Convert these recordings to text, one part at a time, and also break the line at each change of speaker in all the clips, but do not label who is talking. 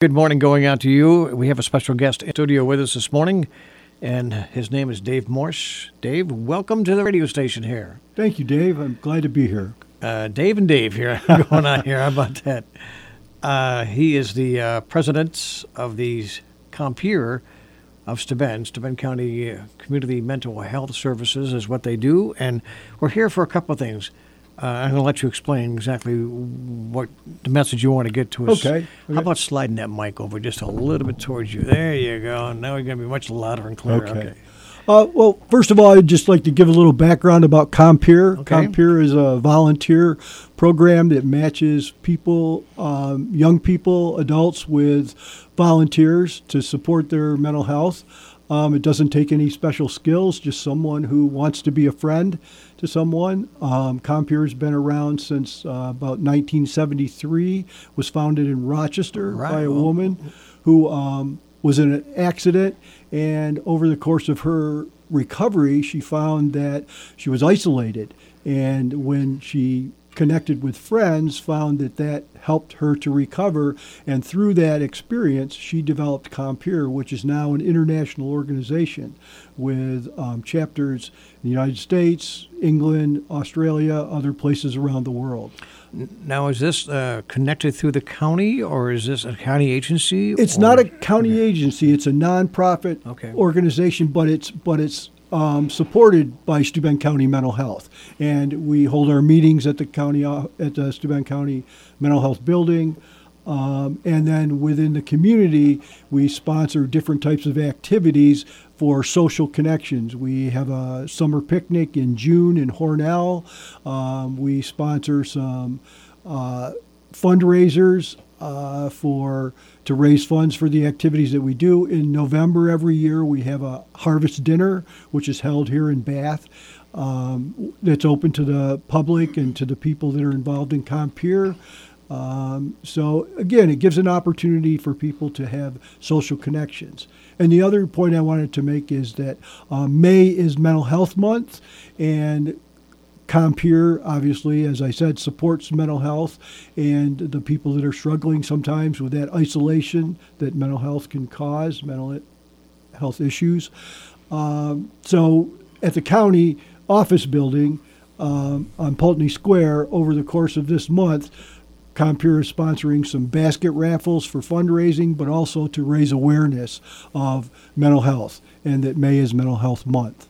Good morning going out to you. We have a special guest in studio with us this morning, and his name is Dave Morsh. Dave, welcome to the radio station here.
Thank you, Dave. I'm glad to be here.
Uh, Dave and Dave here going on here. How about that? Uh, he is the uh, president of the Compeer of Steuben. Steuben County Community Mental Health Services is what they do, and we're here for a couple of things. Uh, I'm going to let you explain exactly what the message you want to get to us.
Okay,
How about sliding that mic over just a little bit towards you? There you go. Now we're going to be much louder and clearer.
Okay. Uh, well, first of all, I'd just like to give a little background about Compeer.
Okay.
Compeer is a volunteer program that matches people, um, young people, adults, with volunteers to support their mental health. Um, it doesn't take any special skills, just someone who wants to be a friend to someone. Um, Compeer has been around since uh, about 1973. Was founded in Rochester
Right,
by a woman who um, was in an accident, and over the course of her recovery, she found that she was isolated. And when she connected with friends, found that that helped her to recover. And through that experience, she developed Compeer, which is now an international organization with um, chapters in the United States, England, Australia, other places around the world.
Now, is this uh, connected through the county, or is this a county agency?
It's
or-
not a county agency; it's a nonprofit
Okay.
organization, but it's but it's um, supported by Steuben County Mental Health, and we hold our meetings at the county at the Steuben County Mental Health Building. Um, and then within the community, we sponsor different types of activities for social connections. We have a summer picnic in June in Hornell. Um, we sponsor some uh, fundraisers uh, for to raise funds for the activities that we do. In November every year, we have a harvest dinner, which is held here in Bath. Um, that's open to the public and to the people that are involved in Compeer. Um, so again, it gives an opportunity for people to have social connections. And the other point I wanted to make is that uh, May is Mental Health Month, and Compeer, obviously, as I said, supports mental health and the people that are struggling sometimes with that isolation that mental health can cause, mental health issues. Um, so at the county office building um, on Pulteney Square, over the course of this month, Compeer is sponsoring some basket raffles for fundraising, but also to raise awareness of mental health, and that May is Mental Health Month.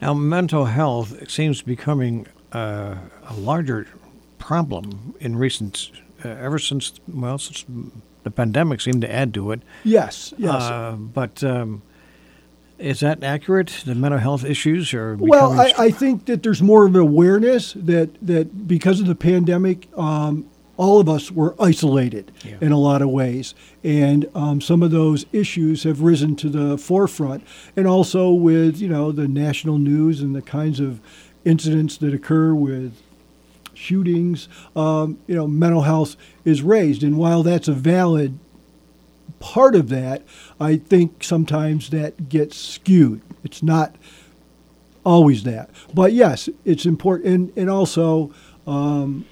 Now, mental health seems to be becoming uh, a larger problem in recent, uh, ever since, well, since the pandemic seemed to add to it.
Yes, yes.
Uh, but um, is that accurate? The mental health issues are
Well. I, I think that there's more of an awareness that, that because of the pandemic, um, all of us were isolated
Yeah.
in a lot of ways. And um, some of those issues have risen to the forefront. And also with, you know, the national news and the kinds of incidents that occur with shootings, um, you know, mental health is raised. And while that's a valid part of that, I think sometimes that gets skewed. It's not always that. But yes, it's important. And, and also, um,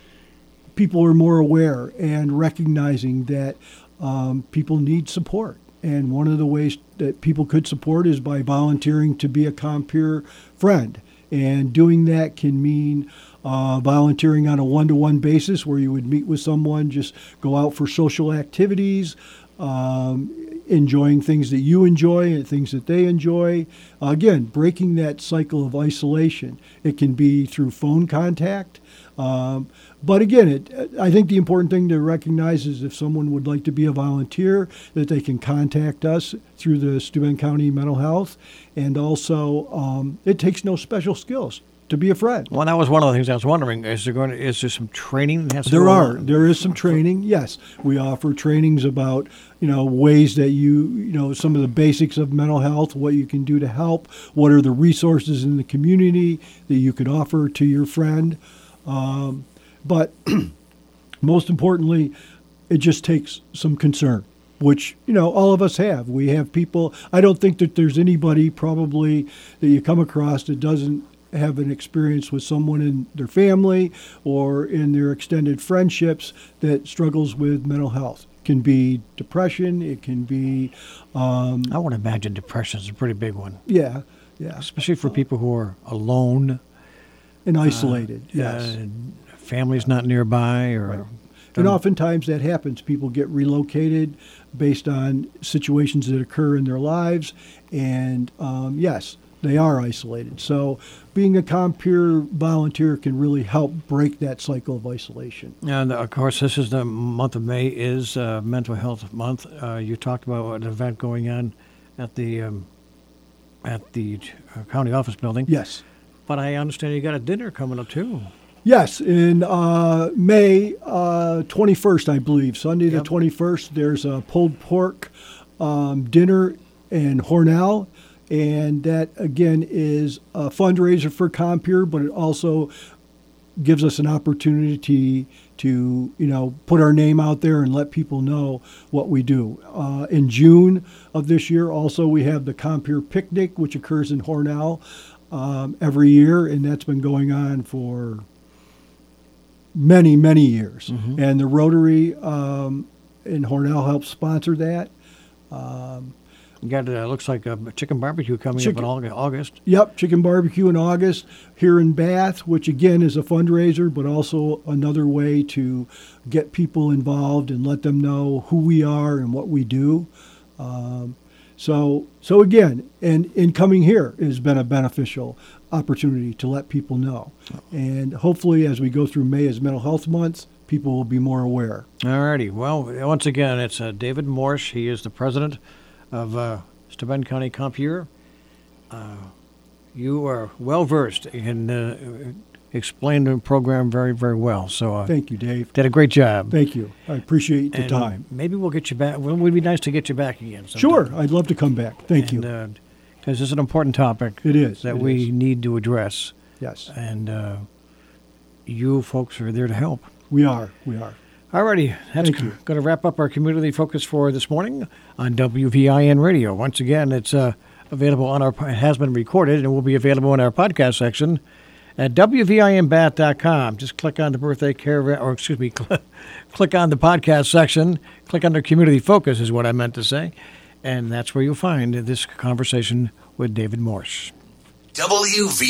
people are more aware and recognizing that um, people need support. And one of the ways that people could support is by volunteering to be a Compeer friend. And doing that can mean uh, volunteering on a one to one basis where you would meet with someone, just go out for social activities, um, enjoying things that you enjoy and things that they enjoy. Again, breaking that cycle of isolation. It can be through phone contact. Um, but again, it, I think the important thing to recognize is if someone would like to be a volunteer, that they can contact us through the Steuben County Mental Health. And also, um, it takes no special skills to be a friend.
well, that was one of the things I was wondering. Is there going to, is there some training that has to
There are.
on?
There is some training. Yes, we offer trainings about you know ways that you you know some of the basics of mental health, what you can do to help, what are the resources in the community that you could offer to your friend. Um, but most importantly, it just takes some concern, which you know all of us have. We have people. I don't think that there's anybody probably that you come across that doesn't have an experience with someone in their family or in their extended friendships that struggles with mental health. Can be depression. It can be, um,
I would imagine depression is a pretty big one,
yeah, yeah,
especially for people who are alone.
and isolated. yes.
uh, family's not nearby, or
Right. And oftentimes that happens. People get relocated based on situations that occur in their lives, and um, yes, they are isolated. So, being a Compeer volunteer can really help break that cycle of isolation.
And of course, this is the month of May is uh, Mental Health Month. Uh, you talked about an event going on at the um, at the uh, county office building.
Yes.
But I understand you got a dinner coming up too.
Yes, in uh, May uh, 21st, I believe, Sunday
Yep.
the 21st, there's a pulled pork um, dinner in Hornell. And that, again, is a fundraiser for Compeer, but it also gives us an opportunity to, you know, put our name out there and let people know what we do. Uh, in June of this year, also, we have the Compeer Picnic, which occurs in Hornell um, every year, and that's been going on for many, many years. And the Rotary um, in Hornell helps sponsor that.
You got uh, looks like a chicken barbecue coming
Chicken-
up in Aug- August.
Yep, chicken barbecue in August here in Bath, which again is a fundraiser, but also another way to get people involved and let them know who we are and what we do. Um, so, so again, and in coming here has been a beneficial opportunity to let people know, and hopefully, as we go through May as Mental Health Month, people will be more aware.
All righty. Well, once again, it's uh, David Morsh. He is the president of uh, Steuben County Compeer. Uh, you are well versed and uh, explained the program very, very well. So, uh,
Thank you, Dave.
did a great job.
Thank you. I appreciate the
And
time.
Maybe we'll get you back. Well, it would be nice to get you back again. sometime.
Sure, I'd love to come back. Thank you.
Because it's an important topic
It is.
that
it
we
is.
need to address,
Yes,
and uh, you folks are there to help.
we are. We are.
Alrighty, that's
Thank
going to wrap up our community focus for this morning on WVIN Radio. Once again, it's uh, available on our. It has been recorded and will be available in our podcast section at WVINBat.com. Just click on the birthday caravan, or excuse me, cl- click on the podcast section. Click under community focus is what I meant to say, and that's where you'll find this conversation with David Morsh.
WVIN.